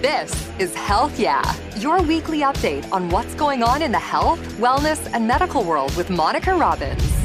This is Health Yeah, your weekly update on what's going on in the health, wellness, and medical world with Monica Robbins.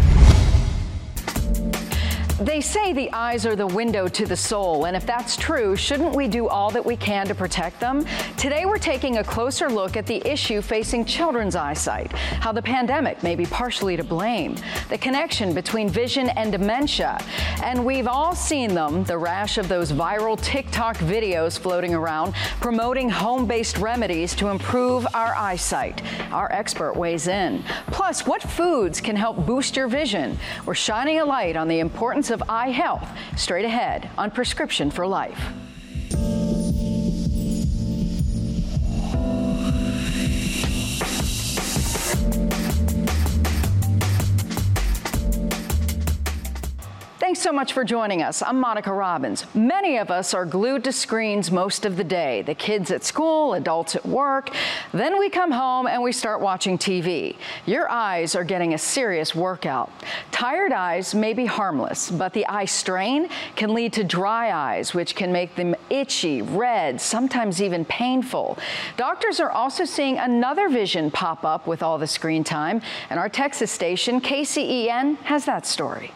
They say the eyes are the window to the soul, and if that's true, shouldn't we do all that we can to protect them? Today, we're taking a closer look at the issue facing children's eyesight, how the pandemic may be partially to blame, the connection between vision and dementia. And we've all seen them the rash of those viral TikTok videos floating around promoting home based remedies to improve our eyesight. Our expert weighs in. Plus, what foods can help boost your vision? We're shining a light on the importance of eye health straight ahead on Prescription for Life. Thanks so much for joining us. I'm Monica Robbins. Many of us are glued to screens most of the day. The kids at school, adults at work. Then we come home and we start watching TV. Your eyes are getting a serious workout. Tired eyes may be harmless, but the eye strain can lead to dry eyes, which can make them itchy, red, sometimes even painful. Doctors are also seeing another vision pop up with all the screen time, and our Texas station, KCEN, has that story.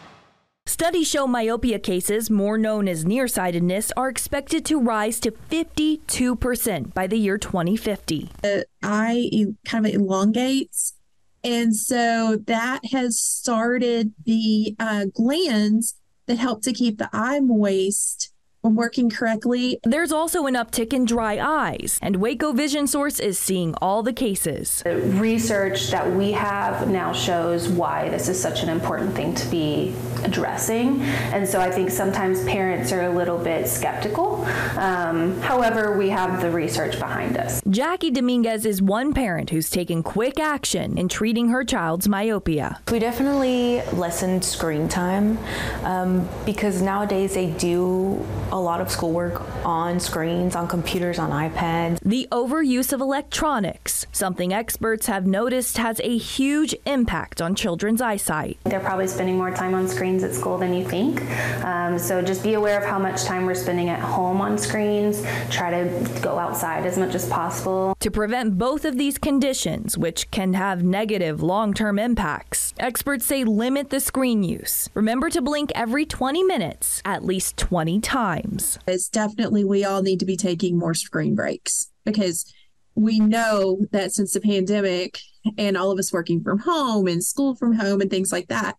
Studies show myopia cases, more known as nearsightedness, are expected to rise to 52% by the year 2050. The eye kind of elongates. And so that has started the uh, glands that help to keep the eye moist working correctly. There's also an uptick in dry eyes, and Waco Vision Source is seeing all the cases. The research that we have now shows why this is such an important thing to be addressing. And so I think sometimes parents are a little bit skeptical. Um, however, we have the research behind us. Jackie Dominguez is one parent who's taken quick action in treating her child's myopia. We definitely lessened screen time um, because nowadays they do a lot of schoolwork on screens, on computers, on iPads. The overuse of electronics, something experts have noticed has a huge impact on children's eyesight. They're probably spending more time on screens at school than you think. Um, so just be aware of how much time we're spending at home on screens. Try to go outside as much as possible. To prevent both of these conditions, which can have negative long term impacts, experts say limit the screen use. Remember to blink every 20 minutes, at least 20 times times. It's definitely we all need to be taking more screen breaks because we know that since the pandemic and all of us working from home and school from home and things like that,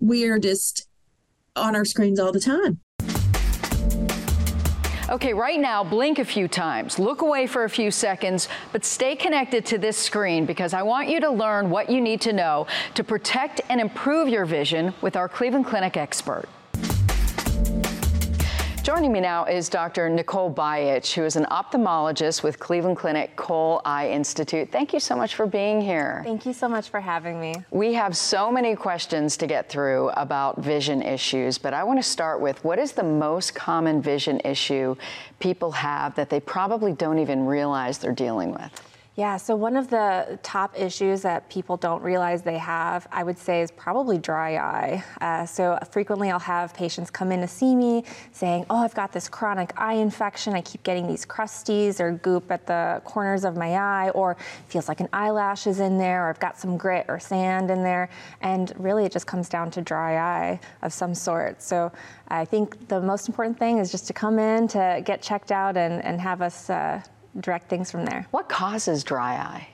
we're just on our screens all the time. Okay, right now, blink a few times, look away for a few seconds, but stay connected to this screen because I want you to learn what you need to know to protect and improve your vision with our Cleveland Clinic expert. Joining me now is Dr. Nicole Bajic, who is an ophthalmologist with Cleveland Clinic Cole Eye Institute. Thank you so much for being here. Thank you so much for having me. We have so many questions to get through about vision issues, but I want to start with what is the most common vision issue people have that they probably don't even realize they're dealing with? Yeah, so one of the top issues that people don't realize they have, I would say, is probably dry eye. Uh, so frequently I'll have patients come in to see me saying, Oh, I've got this chronic eye infection. I keep getting these crusties or goop at the corners of my eye, or feels like an eyelash is in there, or I've got some grit or sand in there. And really, it just comes down to dry eye of some sort. So I think the most important thing is just to come in to get checked out and, and have us. Uh, direct things from there. What causes dry eye?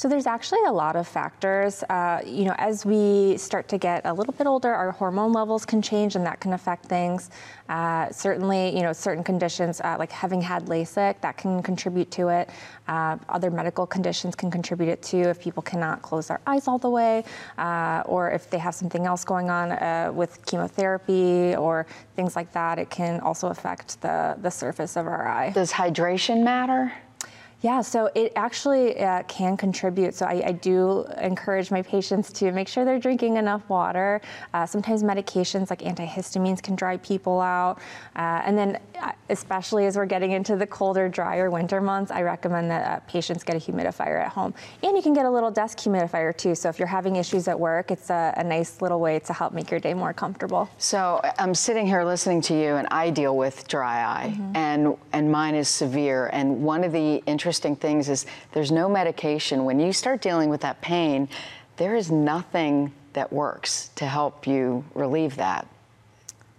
So there's actually a lot of factors. Uh, you know, as we start to get a little bit older, our hormone levels can change, and that can affect things. Uh, certainly, you know, certain conditions uh, like having had LASIK that can contribute to it. Uh, other medical conditions can contribute it too. If people cannot close their eyes all the way, uh, or if they have something else going on uh, with chemotherapy or things like that, it can also affect the the surface of our eye. Does hydration matter? Yeah, so it actually uh, can contribute. So I, I, do encourage my patients to make sure they're drinking enough water. Uh, sometimes medications like antihistamines can dry people out. Uh, and then, uh, especially as we're getting into the colder, drier winter months, I recommend that uh, patients get a humidifier at home. And you can get a little desk humidifier too. So if you're having issues at work, it's a, a nice little way to help make your day more comfortable. So I'm sitting here listening to you, and I deal with dry eye, mm-hmm. and and mine is severe. And one of the interesting interesting things is there's no medication. When you start dealing with that pain, there is nothing that works to help you relieve that.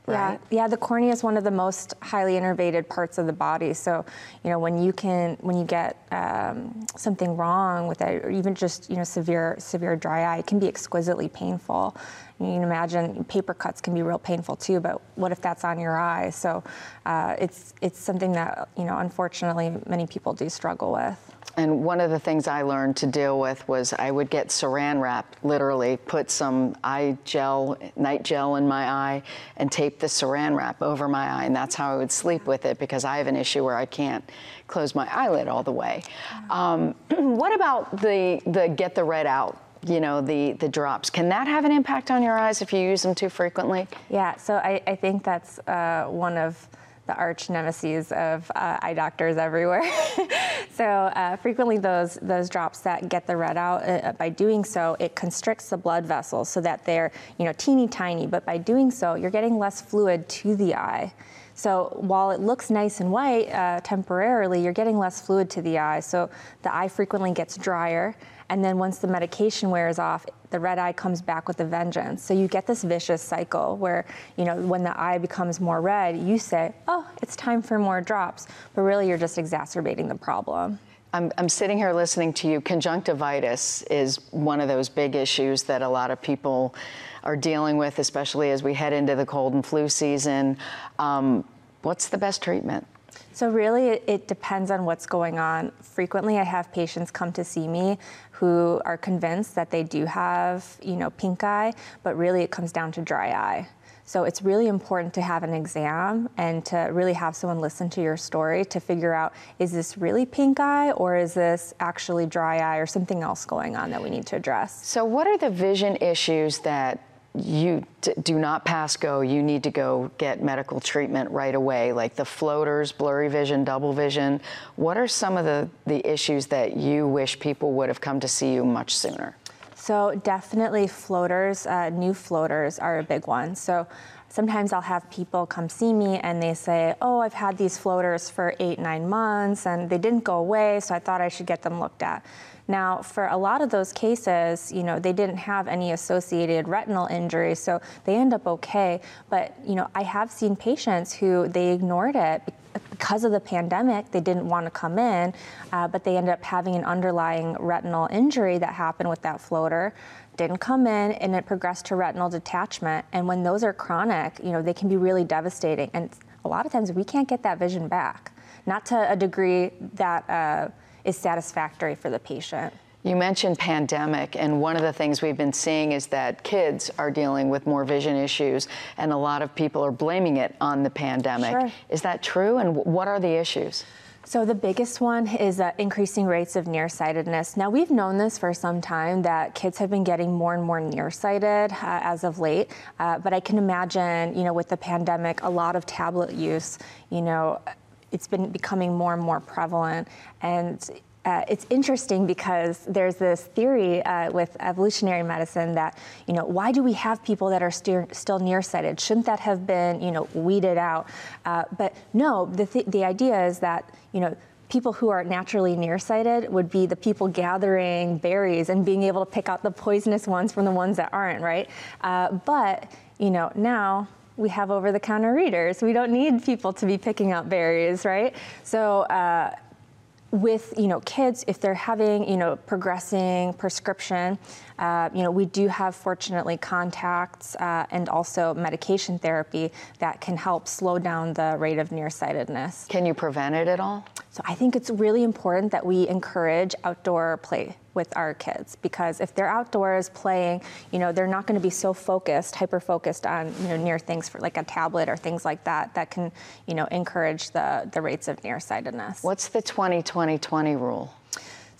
Right? Yeah, yeah. The cornea is one of the most highly innervated parts of the body. So, you know, when you can, when you get um, something wrong with it, or even just you know severe severe dry eye, it can be exquisitely painful. You can imagine paper cuts can be real painful too. But what if that's on your eye? So, uh, it's it's something that you know, unfortunately, many people do struggle with. And one of the things I learned to deal with was I would get saran wrap, literally put some eye gel, night gel in my eye, and tape the saran wrap over my eye. And that's how I would sleep with it because I have an issue where I can't close my eyelid all the way. Um, what about the, the get the red out? You know the the drops can that have an impact on your eyes if you use them too frequently yeah so i, I think that's uh, one of the arch nemesis of uh, eye doctors everywhere. so uh, frequently those those drops that get the red out, uh, by doing so, it constricts the blood vessels so that they're you know teeny tiny. But by doing so, you're getting less fluid to the eye. So while it looks nice and white uh, temporarily, you're getting less fluid to the eye. So the eye frequently gets drier. And then once the medication wears off, the red eye comes back with a vengeance. So you get this vicious cycle where, you know, when the eye becomes more red, you say, oh, it's time for more drops. But really, you're just exacerbating the problem. I'm, I'm, sitting here listening to you. Conjunctivitis is one of those big issues that a lot of people are dealing with, especially as we head into the cold and flu season. Um, what's the best treatment? So really, it, depends on what's going on. Frequently, I have patients come to see me who are convinced that they do have, you know, pink eye, but really it comes down to dry eye. So it's really important to have an exam and to really have someone listen to your story to figure out is this really pink eye or is this actually dry eye or something else going on that we need to address. So what are the vision issues that you do not pass go. You need to go get medical treatment right away, like the floaters, blurry vision, double vision. What are some of the, the issues that you wish people would have come to see you much sooner? So, definitely floaters, uh, new floaters are a big one. So, sometimes I'll have people come see me and they say, Oh, I've had these floaters for eight, nine months and they didn't go away, so I thought I should get them looked at. Now, for a lot of those cases, you know, they didn't have any associated retinal injury, so they end up okay. But, you know, I have seen patients who they ignored it because of the pandemic, they didn't want to come in, uh, but they ended up having an underlying retinal injury that happened with that floater. Didn't come in, and it progressed to retinal detachment. And when those are chronic, you know, they can be really devastating. And a lot of times we can't get that vision back. Not to a degree that uh, is satisfactory for the patient. You mentioned pandemic, and one of the things we've been seeing is that kids are dealing with more vision issues, and a lot of people are blaming it on the pandemic. Sure. Is that true? And what are the issues? So the biggest one is uh, increasing rates of nearsightedness. Now we've known this for some time that kids have been getting more and more nearsighted uh, as of late. Uh, but I can imagine, you know, with the pandemic, a lot of tablet use, you know, it's been becoming more and more prevalent. And uh, it's interesting because there's this theory uh, with evolutionary medicine that, you know, why do we have people that are st- still nearsighted? Shouldn't that have been, you know, weeded out? Uh, but no, the, th- the idea is that, you know, people who are naturally nearsighted would be the people gathering berries and being able to pick out the poisonous ones from the ones that aren't, right? Uh, but, you know, now we have over the counter readers. We don't need people to be picking out berries, right? So, uh, with you know kids if they're having you know progressing prescription uh, you know we do have fortunately contacts uh, and also medication therapy that can help slow down the rate of nearsightedness. Can you prevent it at all So I think it's really important that we encourage outdoor play with our kids because if they're outdoors playing, you know, they're not going to be so focused, hyper focused on, you know, near things for like a tablet or things like that that can, you know, encourage the the rates of nearsightedness. What's the 20-20-20 rule?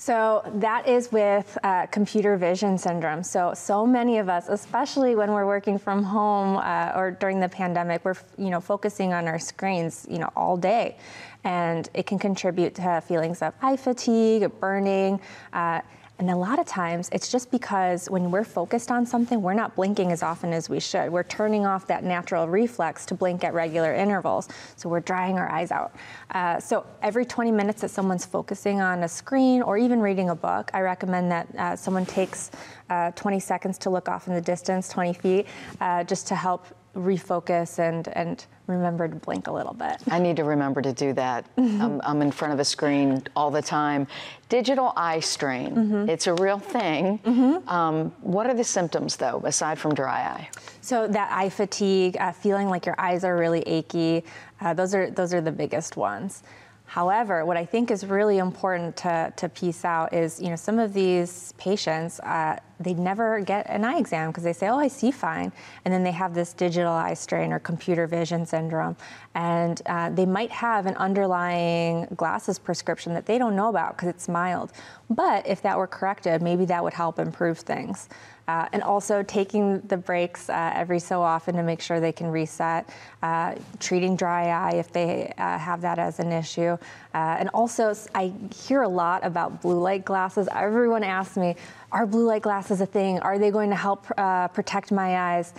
So that is with uh, computer vision syndrome. So so many of us, especially when we're working from home uh, or during the pandemic, we're you know focusing on our screens you know all day, and it can contribute to feelings of eye fatigue, burning. Uh, and a lot of times it's just because when we're focused on something, we're not blinking as often as we should. We're turning off that natural reflex to blink at regular intervals. So we're drying our eyes out. Uh, so every 20 minutes that someone's focusing on a screen or even reading a book, I recommend that uh, someone takes uh, 20 seconds to look off in the distance, 20 feet, uh, just to help refocus and, and remember to blink a little bit. I need to remember to do that. I'm, I'm, in front of a screen all the time. Digital eye strain, mm-hmm. it's a real thing. Mm-hmm. Um, what are the symptoms, though, aside from dry eye? So that eye fatigue, uh, feeling like your eyes are really achy, uh, those are those are the biggest ones. However, what I think is really important to, to piece out is, you know, some of these patients, uh, they never get an eye exam because they say, oh, I see fine. And then they have this digital eye strain or computer vision syndrome. And uh, they might have an underlying glasses prescription that they don't know about because it's mild. But if that were corrected, maybe that would help improve things. Uh, and also taking the breaks uh, every so often to make sure they can reset, uh, treating dry eye if they uh, have that as an issue. Uh, and also, I hear a lot about blue light glasses. Everyone asks me, are blue light glasses a thing? Are they going to help uh, protect my eyes?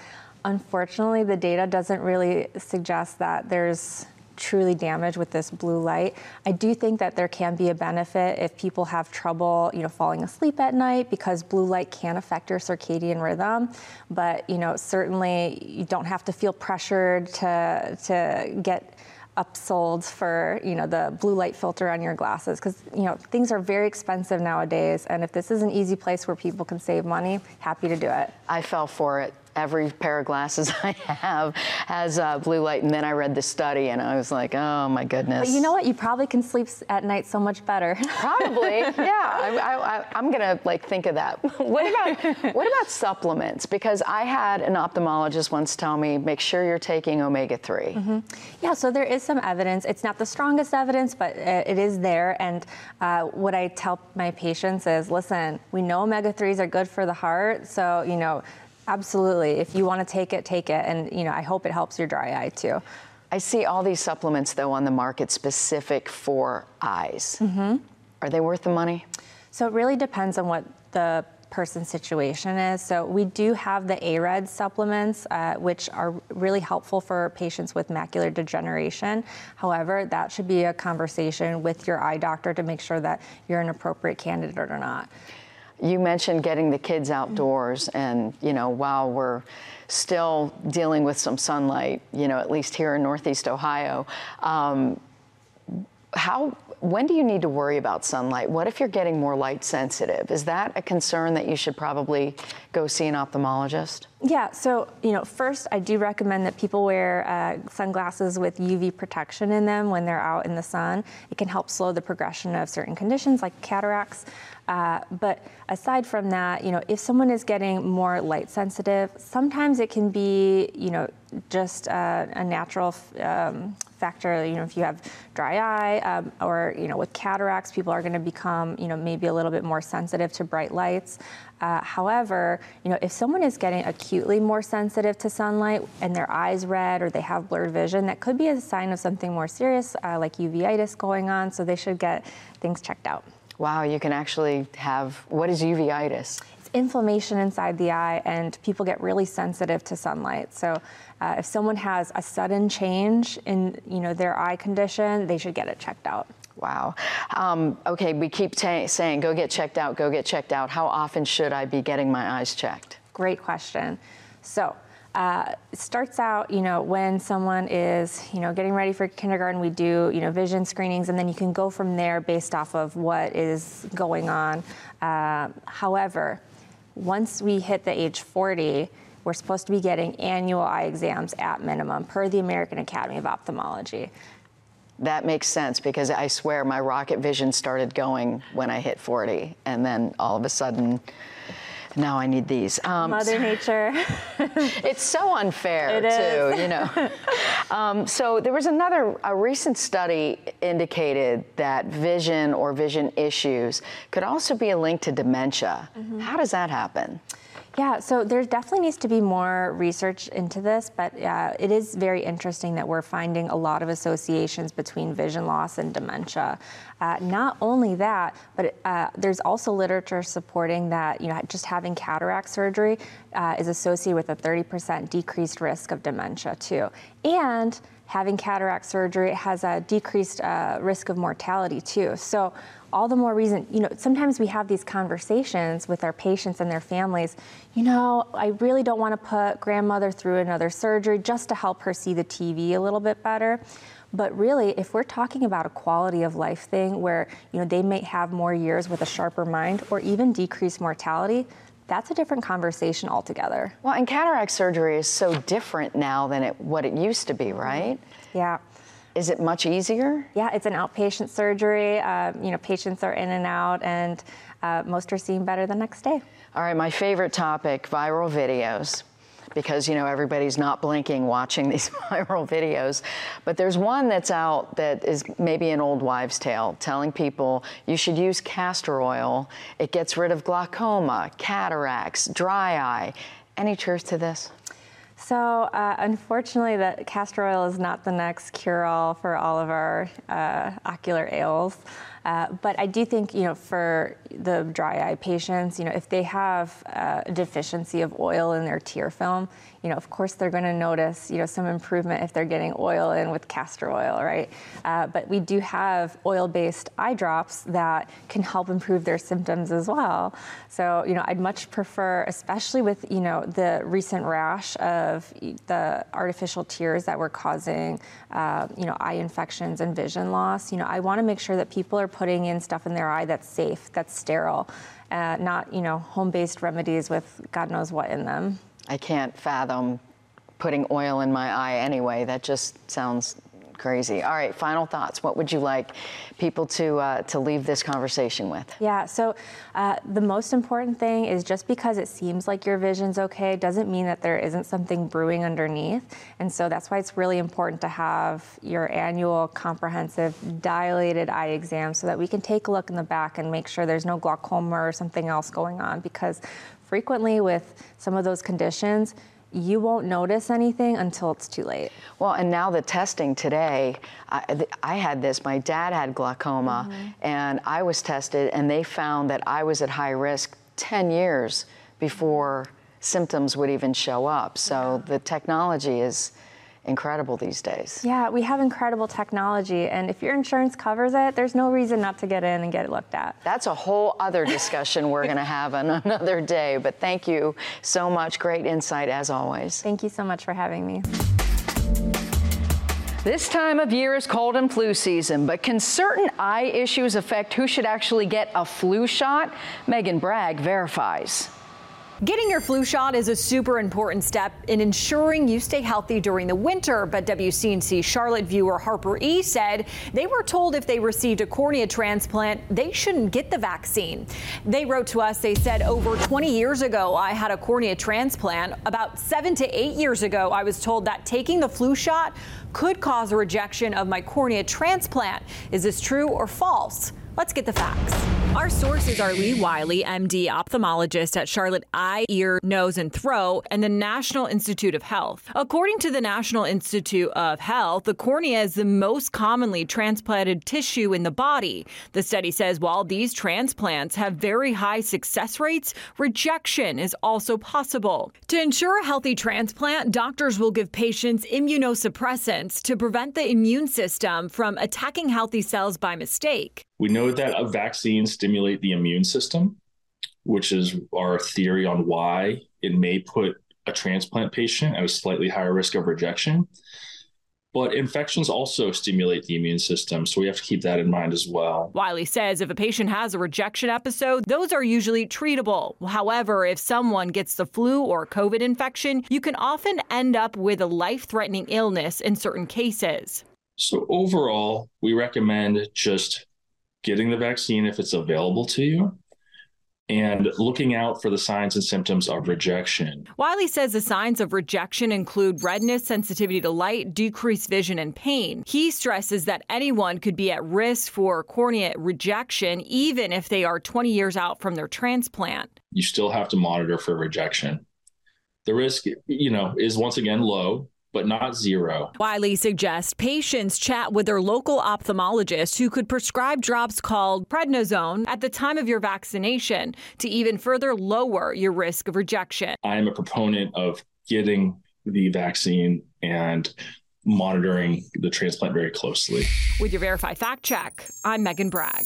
Unfortunately, the data doesn't really suggest that there's truly damaged with this blue light. I do think that there can be a benefit if people have trouble, you know, falling asleep at night because blue light can affect your circadian rhythm. But you know, certainly you don't have to feel pressured to to get upsold for you know the blue light filter on your glasses because you know things are very expensive nowadays and if this is an easy place where people can save money happy to do it i fell for it every pair of glasses I have has uh, blue light. And then I read the study and I was like, oh my goodness. But you know what? You probably can sleep at night so much better. probably, yeah. I, am gonna like think of that. what about what about supplements? Because I had an ophthalmologist once tell me, make sure you're taking omega 3 mm-hmm. Yeah. So there is some evidence. It's not the strongest evidence, but it is there. And uh, what I tell my patients is, listen, we know omega 3s are good for the heart. So you know Absolutely. If you want to take it, take it. And, you know, I hope it helps your dry eye too. I see all these supplements, though, on the market specific for eyes. Mm-hmm. Are they worth the money? So it really depends on what the person's situation is. So we do have the AREDS supplements, uh, which are really helpful for patients with macular degeneration. However, that should be a conversation with your eye doctor to make sure that you're an appropriate candidate or not. You mentioned getting the kids outdoors, and you know, while we're still dealing with some sunlight, you know, at least here in Northeast Ohio, um, how when do you need to worry about sunlight? What if you're getting more light sensitive? Is that a concern that you should probably go see an ophthalmologist? Yeah, so, you know, first, I do recommend that people wear uh, sunglasses with UV protection in them when they're out in the sun. It can help slow the progression of certain conditions like cataracts. Uh, but aside from that, you know, if someone is getting more light sensitive, sometimes it can be, you know, just uh, a natural um, factor. You know, if you have dry eye um, or you know, with cataracts, people are going to become, you know, maybe a little bit more sensitive to bright lights. Uh, however, you know, if someone is getting acutely more sensitive to sunlight and their eyes red or they have blurred vision, that could be a sign of something more serious, uh, like uveitis going on. So they should get things checked out. Wow, you can actually have what is uveitis? Inflammation inside the eye, and people get really sensitive to sunlight. So, uh, if someone has a sudden change in you know their eye condition, they should get it checked out. Wow. Um, okay, we keep saying go get checked out, go get checked out. How often should I be getting my eyes checked? Great question. So, uh, it starts out, you know, when someone is, you know, getting ready for kindergarten, we do, you know, vision screenings, and then you can go from there based off of what is going on. Uh, however, once we hit the age 40, we're supposed to be getting annual eye exams at minimum per the American Academy of Ophthalmology. That makes sense because I swear my rocket vision started going when I hit 40, and then all of a sudden, now I need these. Um, Mother Nature. it's so unfair, it too, is. you know. um, so there was another, a recent study indicated that vision or vision issues could also be a link to dementia. Mm-hmm. How does that happen? Yeah, so there definitely needs to be more research into this, but uh, it is very interesting that we're finding a lot of associations between vision loss and dementia. Uh, not only that, but uh, there's also literature supporting that you know just having cataract surgery uh, is associated with a 30% decreased risk of dementia too, and having cataract surgery has a decreased uh, risk of mortality too. So all the more reason, you know, sometimes we have these conversations with our patients and their families. You know, I really don't want to put grandmother through another surgery just to help her see the TV a little bit better. But really, if we're talking about a quality of life thing where, you know, they may have more years with a sharper mind or even decreased mortality, that's a different conversation altogether. Well, and cataract surgery is so different now than it, what it used to be, right? Yeah. Is it much easier? Yeah, it's an outpatient surgery. Uh, you know, patients are in and out, and uh, most are seeing better the next day. All right, my favorite topic viral videos because you know everybody's not blinking watching these viral videos but there's one that's out that is maybe an old wives tale telling people you should use castor oil it gets rid of glaucoma cataracts dry eye any truth to this so, uh, unfortunately, that castor oil is not the next cure-all for all of our uh, ocular ails. Uh, but I do think, you know, for the dry eye patients, you know, if they have uh, a deficiency of oil in their tear film, you know, of course they're going to notice, you know, some improvement if they're getting oil in with castor oil, right? Uh, but we do have oil-based eye drops that can help improve their symptoms as well. So, you know, I'd much prefer, especially with, you know, the recent rash of the artificial tears that were causing, uh, you know, eye infections and vision loss. You know, I want to make sure that people are putting in stuff in their eye that's safe, that's sterile, uh, not, you know, home-based remedies with God knows what in them. I can't fathom putting oil in my eye anyway. That just sounds crazy. All right, final thoughts. What would you like people to uh, to leave this conversation with? Yeah. So uh, the most important thing is just because it seems like your vision's okay doesn't mean that there isn't something brewing underneath. And so that's why it's really important to have your annual comprehensive dilated eye exam so that we can take a look in the back and make sure there's no glaucoma or something else going on because frequently with some of those conditions you won't notice anything until it's too late. Well, and now the testing today, I, I had this, my dad had glaucoma, mm-hmm. and I was tested, and they found that I was at high risk 10 years before symptoms would even show up. So yeah. the technology is incredible these days. Yeah, we have incredible technology, and if your insurance covers it, there's no reason not to get in and get it looked at. That's a whole other discussion we're going to have on another day, but thank you so much. Great insight as always. Thank you so much for having me. This time of year is cold and flu season, but can certain eye issues affect who should actually get a flu shot? Megan Bragg verifies. Getting your flu shot is a super important step in ensuring you stay healthy during the winter, but WCNC Charlotte viewer Harper E said they were told if they received a cornea transplant, they shouldn't get the vaccine. They wrote to us, they said over 20 years ago, I had a cornea transplant. About seven to eight years ago, I was told that taking the flu shot could cause a rejection of my cornea transplant. Is this true or false? Let's get the facts. Our sources are Lee Wiley, MD, ophthalmologist at Charlotte Eye, Ear, Nose, and Throat, and the National Institute of Health. According to the National Institute of Health, the cornea is the most commonly transplanted tissue in the body. The study says while these transplants have very high success rates, rejection is also possible. To ensure a healthy transplant, doctors will give patients immunosuppressants to prevent the immune system from attacking healthy cells by mistake. We know that vaccines stimulate the immune system, which is our theory on why it may put a transplant patient at a slightly higher risk of rejection. But infections also stimulate the immune system, so we have to keep that in mind as well. Wiley says if a patient has a rejection episode, those are usually treatable. However, if someone gets the flu or COVID infection, you can often end up with a life threatening illness in certain cases. So, overall, we recommend just getting the vaccine if it's available to you and looking out for the signs and symptoms of rejection. Wiley says the signs of rejection include redness, sensitivity to light, decreased vision, and pain. He stresses that anyone could be at risk for cornea rejection even if they are 20 years out from their transplant. You still have to monitor for rejection. The risk, you know, is once again low but not zero. Wiley suggests patients chat with their local ophthalmologist who could prescribe drops called prednisone at the time of your vaccination to even further lower your risk of rejection. I am a proponent of getting the vaccine and monitoring the transplant very closely. With your Verify Fact Check, I'm Megan Bragg.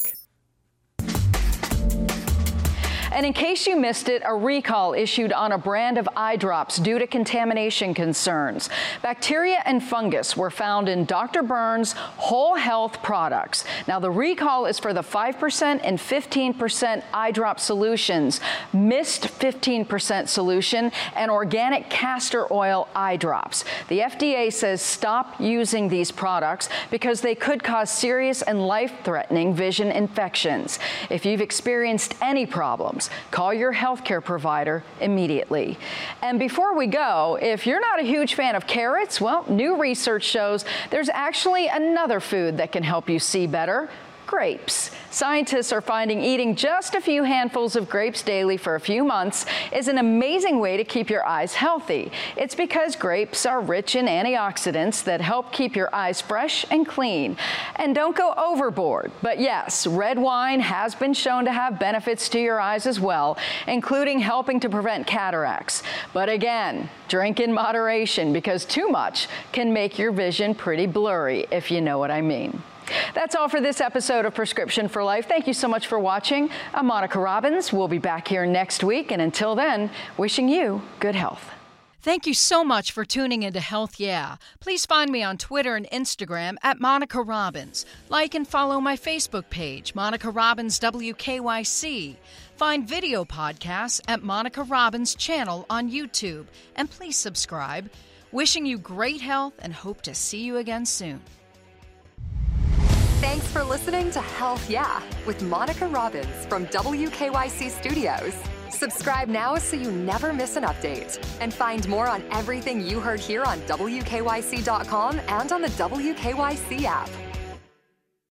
And in case you missed it, a recall issued on a brand of eye drops due to contamination concerns. Bacteria and fungus were found in Dr. Berne's Whole Health products. Now, the recall is for the 5% and 15% eye drop solutions, mist 15% solution, and organic castor oil eye drops. The FDA says stop using these products because they could cause serious and life threatening vision infections. If you've experienced any problems, call your healthcare provider immediately. And before we go, if you're not a huge fan of carrots, well, new research shows there's actually another food that can help you see better grapes. Scientists are finding eating just a few handfuls of grapes daily for a few months is an amazing way to keep your eyes healthy. It's because grapes are rich in antioxidants that help keep your eyes fresh and clean. And don't go overboard. But yes, red wine has been shown to have benefits to your eyes as well, including helping to prevent cataracts. But again, drink in moderation because too much can make your vision pretty blurry, if you know what I mean. That's all for this episode of Prescription for Life. Thank you so much for watching. I'm Monica Robbins. We'll be back here next week. And until then, wishing you good health. Thank you so much for tuning into Health Yeah. Please find me on Twitter and Instagram at Monica Robbins. Like and follow my Facebook page, Monica Robbins WKYC. Find video podcasts at Monica Robbins channel on YouTube. And please subscribe. Wishing you great health and hope to see you again soon. Thanks for listening to Health Yeah with Monica Robbins from WKYC Studios. Subscribe now so you never miss an update. And find more on everything you heard here on WKYC.com and on the WKYC app.